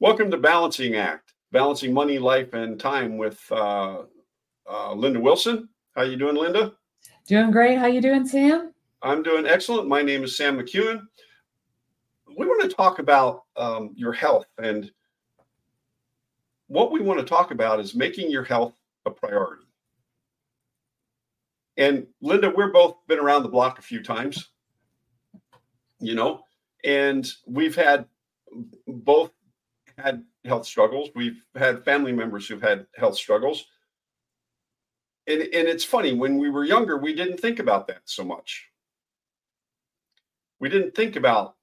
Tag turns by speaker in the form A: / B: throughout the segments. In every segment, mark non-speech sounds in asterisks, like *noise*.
A: Welcome to Balancing Act, balancing money, life, and time with uh, uh, Linda Wilson. How you doing, Linda?
B: Doing great. How you doing, Sam?
A: I'm doing excellent. My name is Sam McEwen. We want to talk about um, your health, and what we want to talk about is making your health a priority. And Linda, we're both been around the block a few times, you know, and we've had both had health struggles. We've had family members who've had health struggles. And, and it's funny, when we were younger, we didn't think about that so much. We didn't think about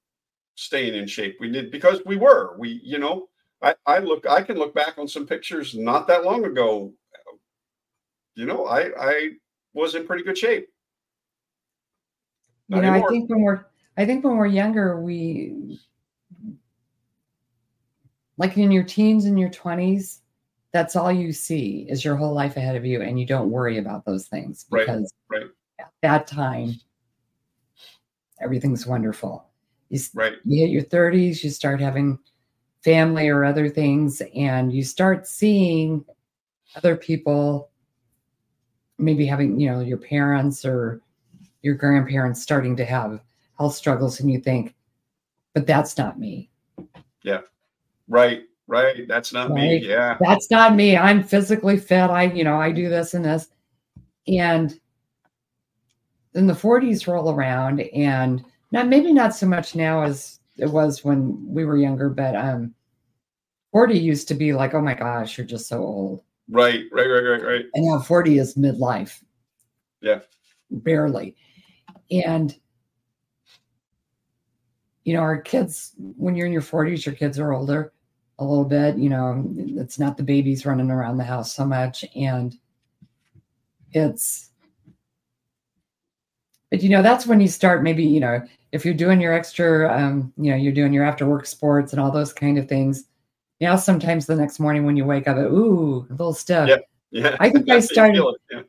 A: staying in shape. We did because we were. We, you know, I, I look, I can look back on some pictures not that long ago. You know, I, I was in pretty good shape.
B: Not you know, anymore. I think when we're, I think when we're younger, we like in your teens and your 20s that's all you see is your whole life ahead of you and you don't worry about those things because
A: right, right.
B: at that time everything's wonderful you,
A: right.
B: you hit your 30s you start having family or other things and you start seeing other people maybe having you know your parents or your grandparents starting to have health struggles and you think but that's not me
A: yeah Right, right. That's not right? me. Yeah.
B: That's not me. I'm physically fit. I, you know, I do this and this. And then the 40s roll around and not maybe not so much now as it was when we were younger, but um 40 used to be like, oh my gosh, you're just so old.
A: Right, right, right, right, right.
B: And now 40 is midlife.
A: Yeah.
B: Barely. And you know, our kids, when you're in your 40s, your kids are older a little bit. You know, it's not the babies running around the house so much. And it's, but you know, that's when you start maybe, you know, if you're doing your extra, um, you know, you're doing your after work sports and all those kind of things. You know, sometimes the next morning when you wake up, ooh, a little stiff.
A: Yeah. Yeah.
B: I think I *laughs* started. Yeah.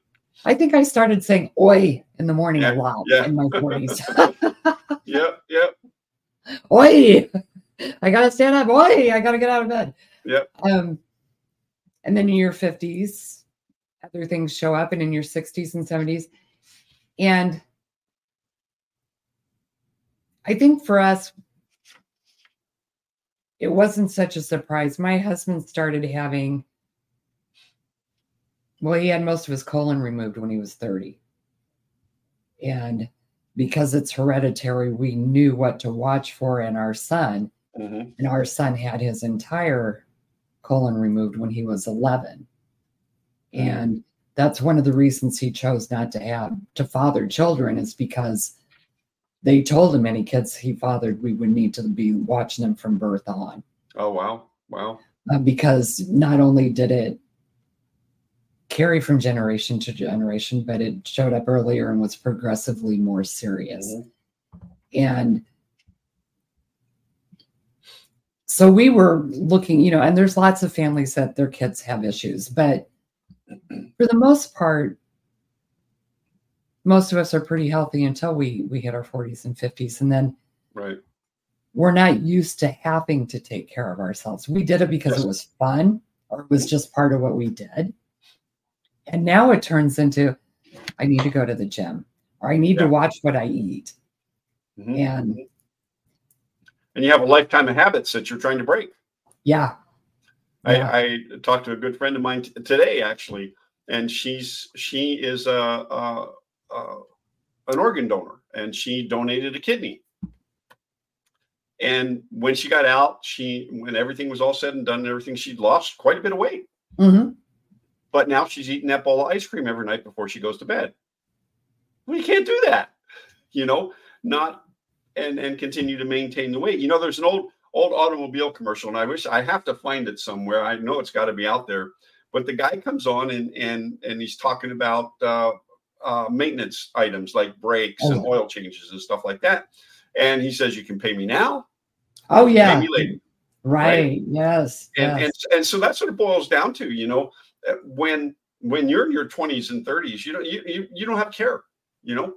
B: I think I started saying "oi" in the morning yeah, a lot yeah. in my forties. *laughs*
A: yep, yep. *laughs*
B: Oi! I gotta stand up. Boy, I gotta get out of bed.
A: Yep.
B: Um, and then in your 50s, other things show up, and in your 60s and 70s. And I think for us, it wasn't such a surprise. My husband started having, well, he had most of his colon removed when he was 30. And because it's hereditary, we knew what to watch for in our son Mm-hmm. And our son had his entire colon removed when he was 11. Mm-hmm. And that's one of the reasons he chose not to have to father children is because they told him any kids he fathered, we would need to be watching them from birth on.
A: Oh, wow. Wow.
B: Uh, because not only did it carry from generation to generation, but it showed up earlier and was progressively more serious. Mm-hmm. And so we were looking, you know, and there's lots of families that their kids have issues, but for the most part, most of us are pretty healthy until we we hit our 40s and 50s, and then
A: right,
B: we're not used to having to take care of ourselves. We did it because yes. it was fun, or it was just part of what we did, and now it turns into I need to go to the gym, or I need yeah. to watch what I eat, mm-hmm. and
A: and you have a lifetime of habits that you're trying to break.
B: Yeah.
A: yeah. I, I, talked to a good friend of mine t- today, actually, and she's she is a, a, a an organ donor, and she donated a kidney. And when she got out, she when everything was all said and done, and everything she'd lost quite a bit of weight.
B: Mm-hmm.
A: But now she's eating that bowl of ice cream every night before she goes to bed. We well, can't do that, you know. Not and and continue to maintain the weight. You know, there's an old old automobile commercial, and I wish I have to find it somewhere. I know it's got to be out there, but the guy comes on and and and he's talking about uh, uh, maintenance items like brakes oh. and oil changes and stuff like that. And he says, "You can pay me now."
B: Oh yeah, right. right. Yes.
A: And,
B: yes.
A: and and so that's what it boils down to. You know, uh, when when you're in your 20s and 30s, you don't you you, you don't have care. You know,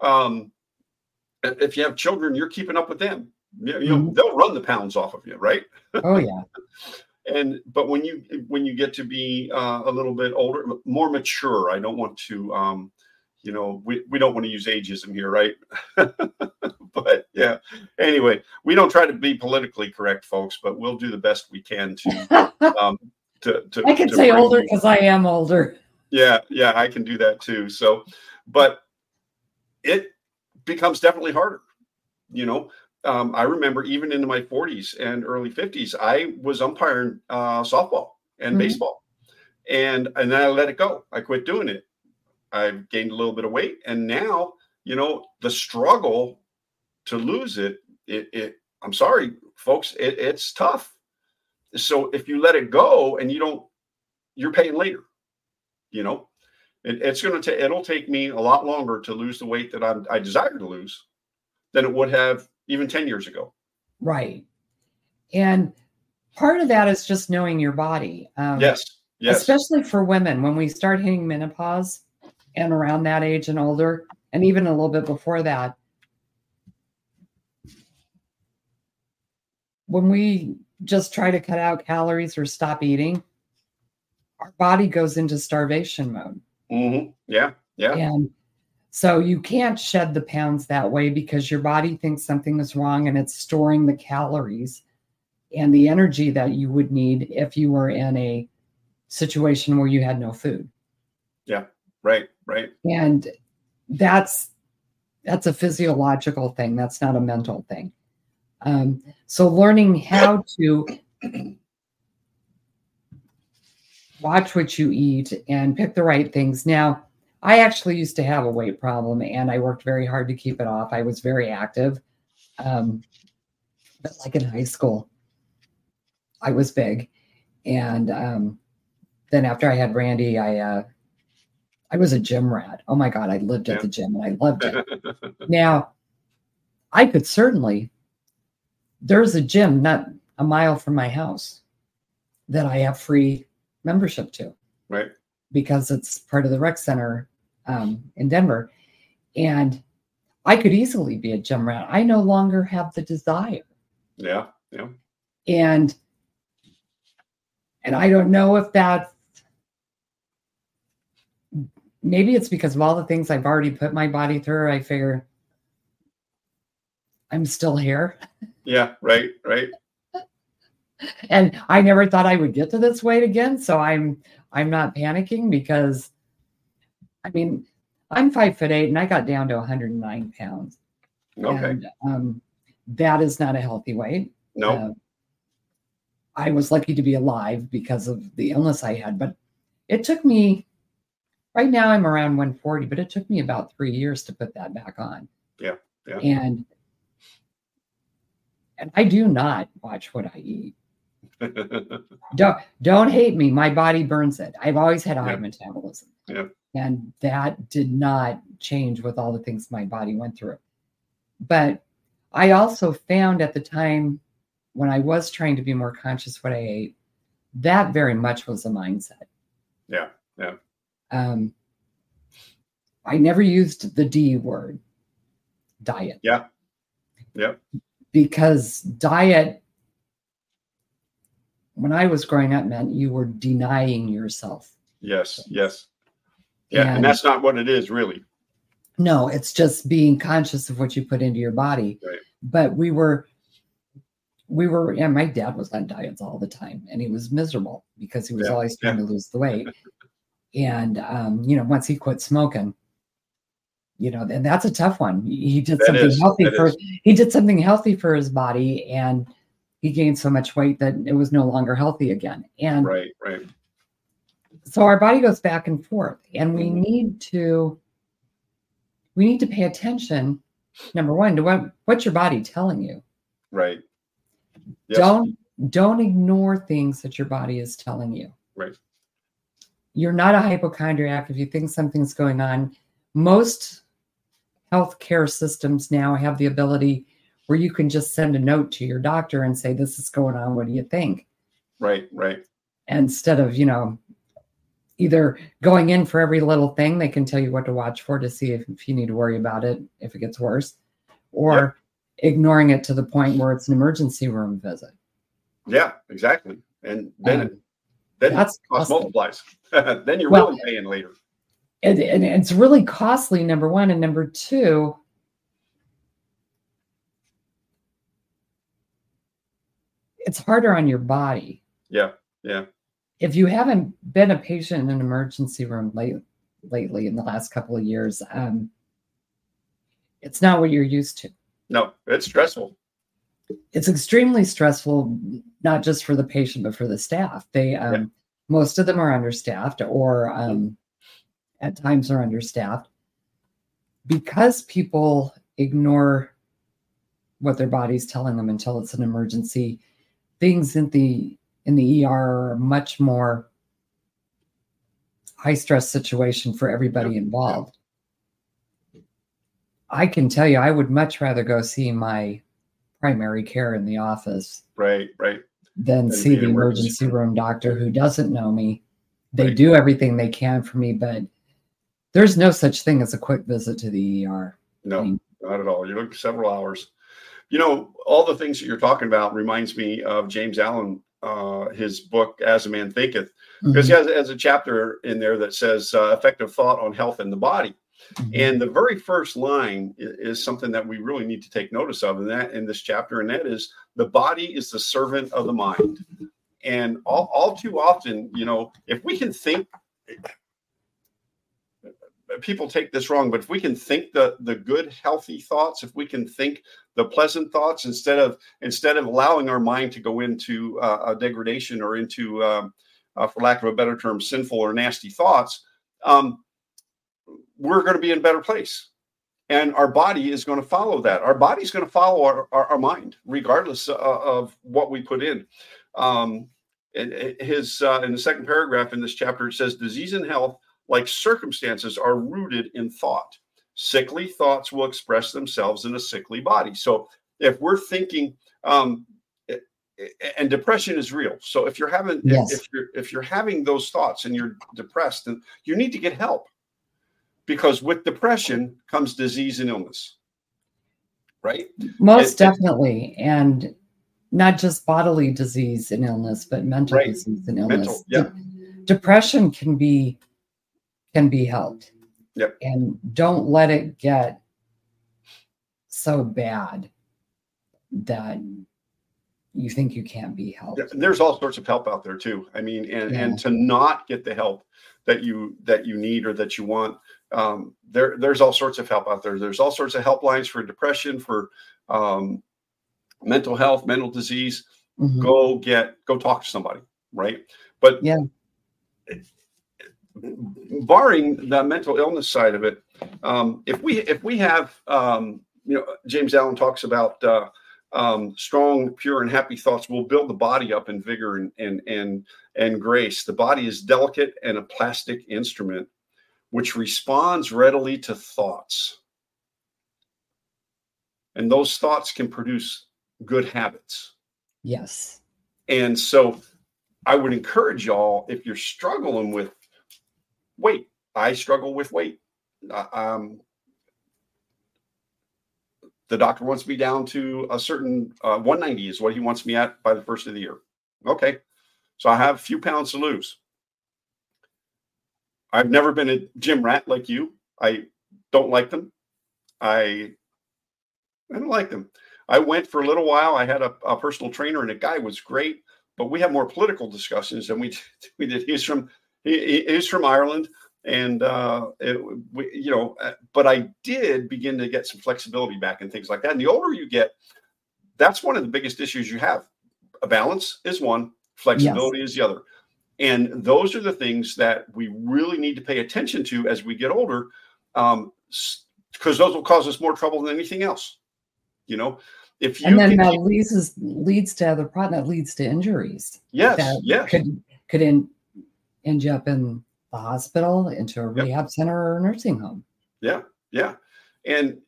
A: um, if you have children, you're keeping up with them. You know, mm-hmm. they'll run the pounds off of you, right?
B: Oh yeah. *laughs*
A: and but when you when you get to be uh, a little bit older, more mature, I don't want to, um, you know, we we don't want to use ageism here, right? *laughs* but yeah. Anyway, we don't try to be politically correct, folks, but we'll do the best we can to. *laughs* Um, to, to
B: I can
A: to
B: say older because I am older.
A: Yeah, yeah, I can do that too. So, but it becomes definitely harder. You know, um, I remember even into my 40s and early 50s, I was umpiring uh, softball and mm-hmm. baseball, and and then I let it go. I quit doing it. I've gained a little bit of weight, and now you know the struggle to lose it. It, it I'm sorry, folks, it, it's tough. So if you let it go and you don't, you're paying later. You know, it, it's going to take. It'll take me a lot longer to lose the weight that I'm, I desire to lose than it would have even 10 years ago.
B: Right. And part of that is just knowing your body.
A: Um, yes. Yes.
B: Especially for women, when we start hitting menopause and around that age and older, and even a little bit before that, when we just try to cut out calories or stop eating, our body goes into starvation mode.
A: Mm-hmm. Yeah. Yeah.
B: And so you can't shed the pounds that way because your body thinks something is wrong and it's storing the calories and the energy that you would need if you were in a situation where you had no food.
A: Yeah, right, right.
B: And that's that's a physiological thing. That's not a mental thing. Um, so learning how to watch what you eat and pick the right things. Now, I actually used to have a weight problem and I worked very hard to keep it off. I was very active. Um, but like in high school, I was big. And um, then after I had Randy, I uh, I was a gym rat. Oh my God, I lived at the gym and I loved it. *laughs* now, I could certainly, there's a gym not a mile from my house that I have free membership to.
A: Right.
B: Because it's part of the rec center um, in Denver. And I could easily be a gym rat. I no longer have the desire.
A: Yeah. Yeah.
B: And and I don't know if that's maybe it's because of all the things I've already put my body through. I figure I'm still here.
A: Yeah, right, right.
B: And I never thought I would get to this weight again. So I'm I'm not panicking because I mean, I'm five foot eight and I got down to 109 pounds.
A: Okay. And,
B: um, that is not a healthy weight.
A: No. Uh,
B: I was lucky to be alive because of the illness I had, but it took me, right now I'm around 140, but it took me about three years to put that back on.
A: Yeah. Yeah.
B: And, and I do not watch what I eat. Don't don't hate me. My body burns it. I've always had a high yeah. metabolism.
A: Yeah.
B: And that did not change with all the things my body went through. But I also found at the time when I was trying to be more conscious what I ate, that very much was a mindset.
A: Yeah. Yeah.
B: Um, I never used the D word, diet.
A: Yeah. Yeah.
B: Because diet, when I was growing up, meant you were denying yourself.
A: Yes. Yes. Yeah, and, and that's not what it is, really.
B: No, it's just being conscious of what you put into your body.
A: Right.
B: But we were, we were, and my dad was on diets all the time, and he was miserable because he was yeah. always trying yeah. to lose the weight. *laughs* and um, you know, once he quit smoking, you know, and that's a tough one. He did that something is, healthy for is. he did something healthy for his body, and he gained so much weight that it was no longer healthy again. And
A: right, right
B: so our body goes back and forth and we mm-hmm. need to we need to pay attention number one to what what's your body telling you
A: right
B: yes. don't don't ignore things that your body is telling you
A: right
B: you're not a hypochondriac if you think something's going on most healthcare systems now have the ability where you can just send a note to your doctor and say this is going on what do you think
A: right right
B: instead of you know either going in for every little thing they can tell you what to watch for to see if, if you need to worry about it if it gets worse or ignoring it to the point where it's an emergency room visit.
A: Yeah, exactly. And then, um, then that's cost multiplies. *laughs* then you're well, really paying later.
B: And, and it's really costly, number one. And number two, it's harder on your body.
A: Yeah. Yeah.
B: If you haven't been a patient in an emergency room late, lately in the last couple of years, um, it's not what you're used to.
A: No, it's stressful.
B: It's extremely stressful, not just for the patient, but for the staff. They, um, yeah. most of them are understaffed or um, at times are understaffed because people ignore what their body's telling them until it's an emergency. Things in the in the ER are much more high stress situation for everybody involved. I can tell you, I would much rather go see my primary care in the office.
A: Right, right.
B: Than see the emergency room doctor who doesn't know me. They right. do everything they can for me, but there's no such thing as a quick visit to the ER.
A: No, I mean, not at all. You look several hours. You know, all the things that you're talking about reminds me of James Allen, uh, his book "As a Man Thinketh," because mm-hmm. he has, has, a chapter in there that says uh, effective thought on health and the body. Mm-hmm. And the very first line is, is, something that we really need to take notice of in that in this chapter, and that is the body is the servant of the mind. And all, all too often, you know, if we can think people take this wrong, but if we can think the the good, healthy thoughts, if we can think the pleasant thoughts instead of instead of allowing our mind to go into uh, a degradation or into, um, uh, for lack of a better term, sinful or nasty thoughts, um, we're going to be in a better place. And our body is going to follow that. Our body is going to follow our, our, our mind, regardless uh, of what we put in. Um, his uh, in the second paragraph in this chapter, it says, "Disease and health like circumstances, are rooted in thought. Sickly thoughts will express themselves in a sickly body. So if we're thinking, um, and depression is real. So if you're having yes. if, if you're if you're having those thoughts and you're depressed, then you need to get help because with depression comes disease and illness. Right?
B: Most definitely. And not just bodily disease and illness, but mental right. disease and illness. Mental,
A: yeah.
B: De- depression can be can be helped.
A: Yep.
B: And don't let it get so bad that you think you can't be helped.
A: There's all sorts of help out there too. I mean, and yeah. and to not get the help that you that you need or that you want, um, there there's all sorts of help out there. There's all sorts of helplines for depression, for um, mental health, mental disease. Mm-hmm. Go get go talk to somebody, right? But
B: yeah,
A: barring the mental illness side of it, um, if we if we have um, you know James Allen talks about uh, um, strong, pure, and happy thoughts will build the body up in vigor and and and and grace. The body is delicate and a plastic instrument which responds readily to thoughts, and those thoughts can produce good habits.
B: Yes.
A: And so I would encourage y'all if you're struggling with weight. I struggle with weight. Um, the doctor wants me down to a certain uh, 190 is what he wants me at by the first of the year. Okay. So I have a few pounds to lose. I've never been a gym rat like you. I don't like them. I I don't like them. I went for a little while. I had a, a personal trainer, and the guy was great. But we have more political discussions than we *laughs* we did. He's from he, he's from Ireland, and uh, it, we, you know, uh, but I did begin to get some flexibility back and things like that. And the older you get, that's one of the biggest issues you have. A balance is one, flexibility yes. is the other, and those are the things that we really need to pay attention to as we get older, because um, those will cause us more trouble than anything else. You know, if you
B: and then that leads leads to other problems. That leads to injuries.
A: Yes, yes.
B: Could could in end you up in the hospital, into a rehab center or a nursing home.
A: Yeah, yeah, and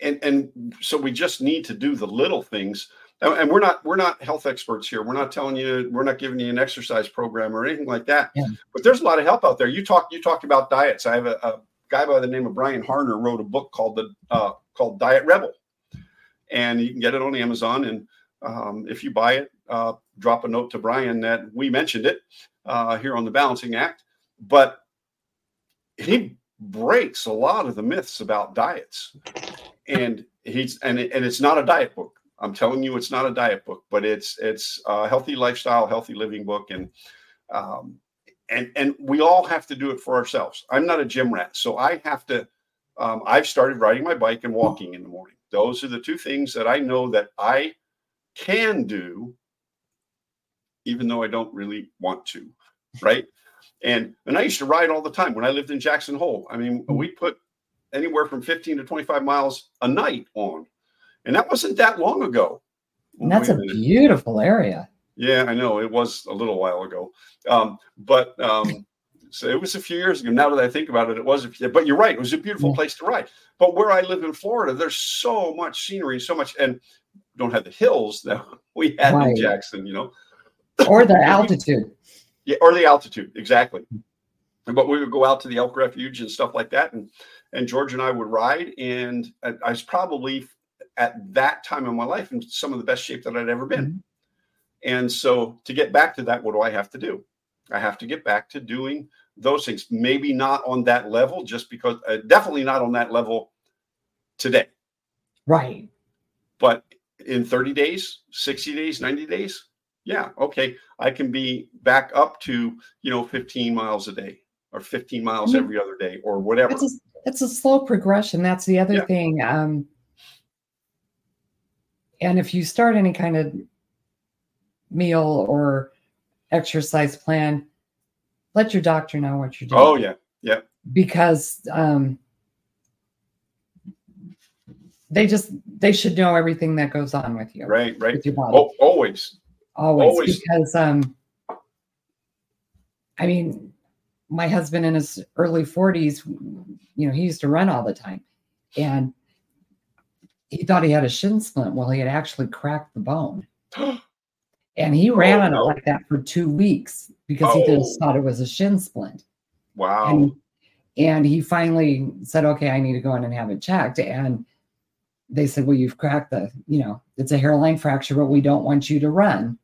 A: and and so we just need to do the little things. And we're not we're not health experts here. We're not telling you we're not giving you an exercise program or anything like that. Yeah. But there's a lot of help out there. You talk you talked about diets. I have a, a guy by the name of Brian Harner wrote a book called the uh, called Diet Rebel, and you can get it on Amazon. And um, if you buy it, uh, drop a note to Brian that we mentioned it uh, here on the Balancing Act. But he breaks a lot of the myths about diets, and he's and and it's not a diet book. I'm telling you, it's not a diet book, but it's it's a healthy lifestyle, healthy living book, and um, and and we all have to do it for ourselves. I'm not a gym rat, so I have to. Um, I've started riding my bike and walking in the morning. Those are the two things that I know that I can do, even though I don't really want to, right? And and I used to ride all the time when I lived in Jackson Hole. I mean, we put anywhere from 15 to 25 miles a night on. And that wasn't that long ago.
B: And that's a, a beautiful area.
A: Yeah, I know. It was a little while ago. Um, but um, *laughs* so it was a few years ago. Now that I think about it, it was a few, but you're right. It was a beautiful yeah. place to ride. But where I live in Florida, there's so much scenery, so much, and don't have the hills that *laughs* we had right. in Jackson, you know.
B: Or the altitude.
A: Yeah, or the altitude, exactly. But we would go out to the elk refuge and stuff like that, and and George and I would ride, and I was probably at that time in my life in some of the best shape that I'd ever been. Mm-hmm. And so to get back to that, what do I have to do? I have to get back to doing those things. Maybe not on that level, just because uh, definitely not on that level today.
B: Right.
A: But in 30 days, 60 days, 90 days, yeah, okay, I can be back up to, you know, 15 miles a day or 15 miles mm-hmm. every other day or whatever.
B: It's a, it's a slow progression. That's the other yeah. thing. Um, and if you start any kind of meal or exercise plan, let your doctor know what you're doing.
A: Oh, yeah. Yeah.
B: Because um, they just they should know everything that goes on with you.
A: Right, right. With your body. Oh, always.
B: Always, always. because um I mean, my husband in his early 40s, you know, he used to run all the time. And he thought he had a shin splint. Well, he had actually cracked the bone. *gasps* and he ran oh, on no. it like that for two weeks because oh. he just thought it was a shin splint.
A: Wow.
B: And, and he finally said, okay, I need to go in and have it checked. And they said, well, you've cracked the, you know, it's a hairline fracture, but we don't want you to run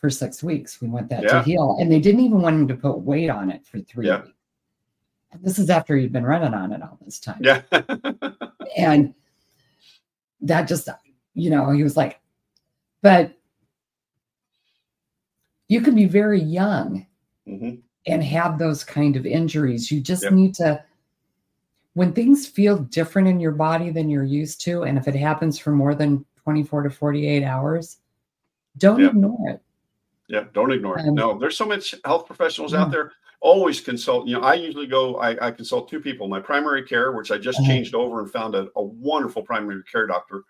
B: for six weeks. We want that yeah. to heal. And they didn't even want him to put weight on it for three yeah. weeks. And this is after he'd been running on it all this time.
A: Yeah. *laughs*
B: and that just, you know, he was like, but you can be very young mm-hmm. and have those kind of injuries. You just yep. need to when things feel different in your body than you're used to, and if it happens for more than 24 to 48 hours, don't ignore it.
A: Yeah, don't ignore it. Um, no, there's so much health professionals yeah. out there. Always consult. You know, I usually go, I, I consult two people my primary care, which I just uh-huh. changed over and found a, a wonderful primary care doctor.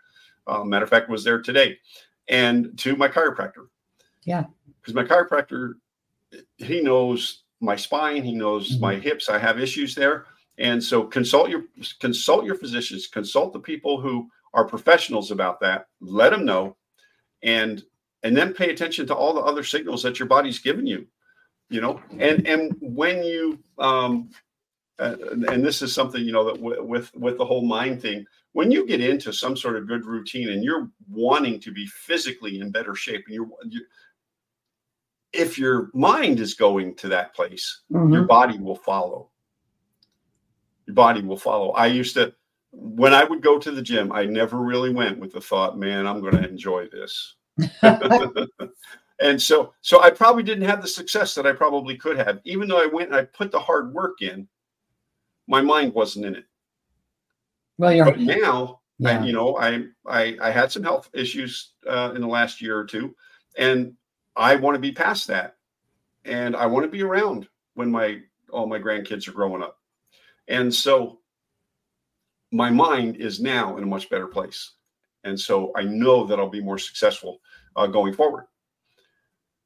A: Uh, matter of fact, was there today, and to my chiropractor.
B: Yeah.
A: Because my chiropractor, he knows my spine, he knows mm-hmm. my hips. I have issues there and so consult your consult your physicians, consult the people who are professionals about that. Let them know, and and then pay attention to all the other signals that your body's giving you. You know, and and when you um, uh, and this is something you know that w- with with the whole mind thing when you get into some sort of good routine and you're wanting to be physically in better shape and you're, you, if your mind is going to that place mm-hmm. your body will follow your body will follow. I used to, when I would go to the gym, I never really went with the thought, man, I'm going to enjoy this. *laughs* and so, so I probably didn't have the success that I probably could have, even though I went and I put the hard work in. My mind wasn't in it.
B: Well, you're
A: but now, yeah. I, you know, I, I I had some health issues uh, in the last year or two, and I want to be past that, and I want to be around when my all my grandkids are growing up. And so my mind is now in a much better place. And so I know that I'll be more successful uh, going forward.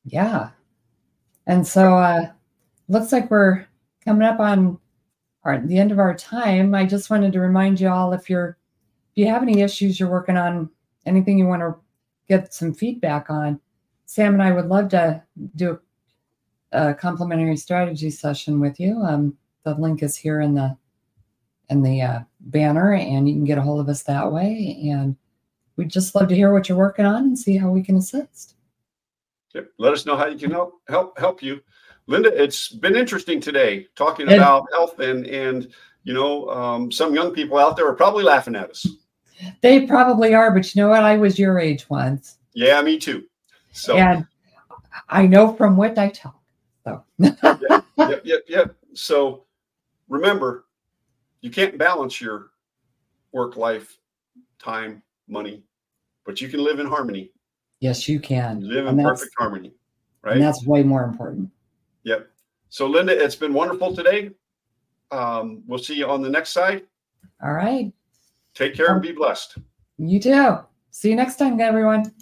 B: Yeah. And so uh looks like we're coming up on our the end of our time. I just wanted to remind you all if you're if you have any issues you're working on, anything you want to get some feedback on, Sam and I would love to do a, a complimentary strategy session with you. Um, the link is here in the in the uh, banner, and you can get a hold of us that way. And we'd just love to hear what you're working on and see how we can assist.
A: Yep. Let us know how you can help help help you. Linda, it's been interesting today talking and, about health and and you know um, some young people out there are probably laughing at us.
B: They probably are, but you know what? I was your age once.
A: Yeah, me too. So
B: and I know from what I talk. So
A: yep, *laughs* yep, yep, yep. So remember, you can't balance your work life, time, money, but you can live in harmony.
B: Yes, you can.
A: Live in perfect harmony. Right.
B: And that's way more important.
A: Yep. So, Linda, it's been wonderful today. Um, we'll see you on the next side.
B: All right.
A: Take care and be blessed.
B: You too. See you next time, everyone.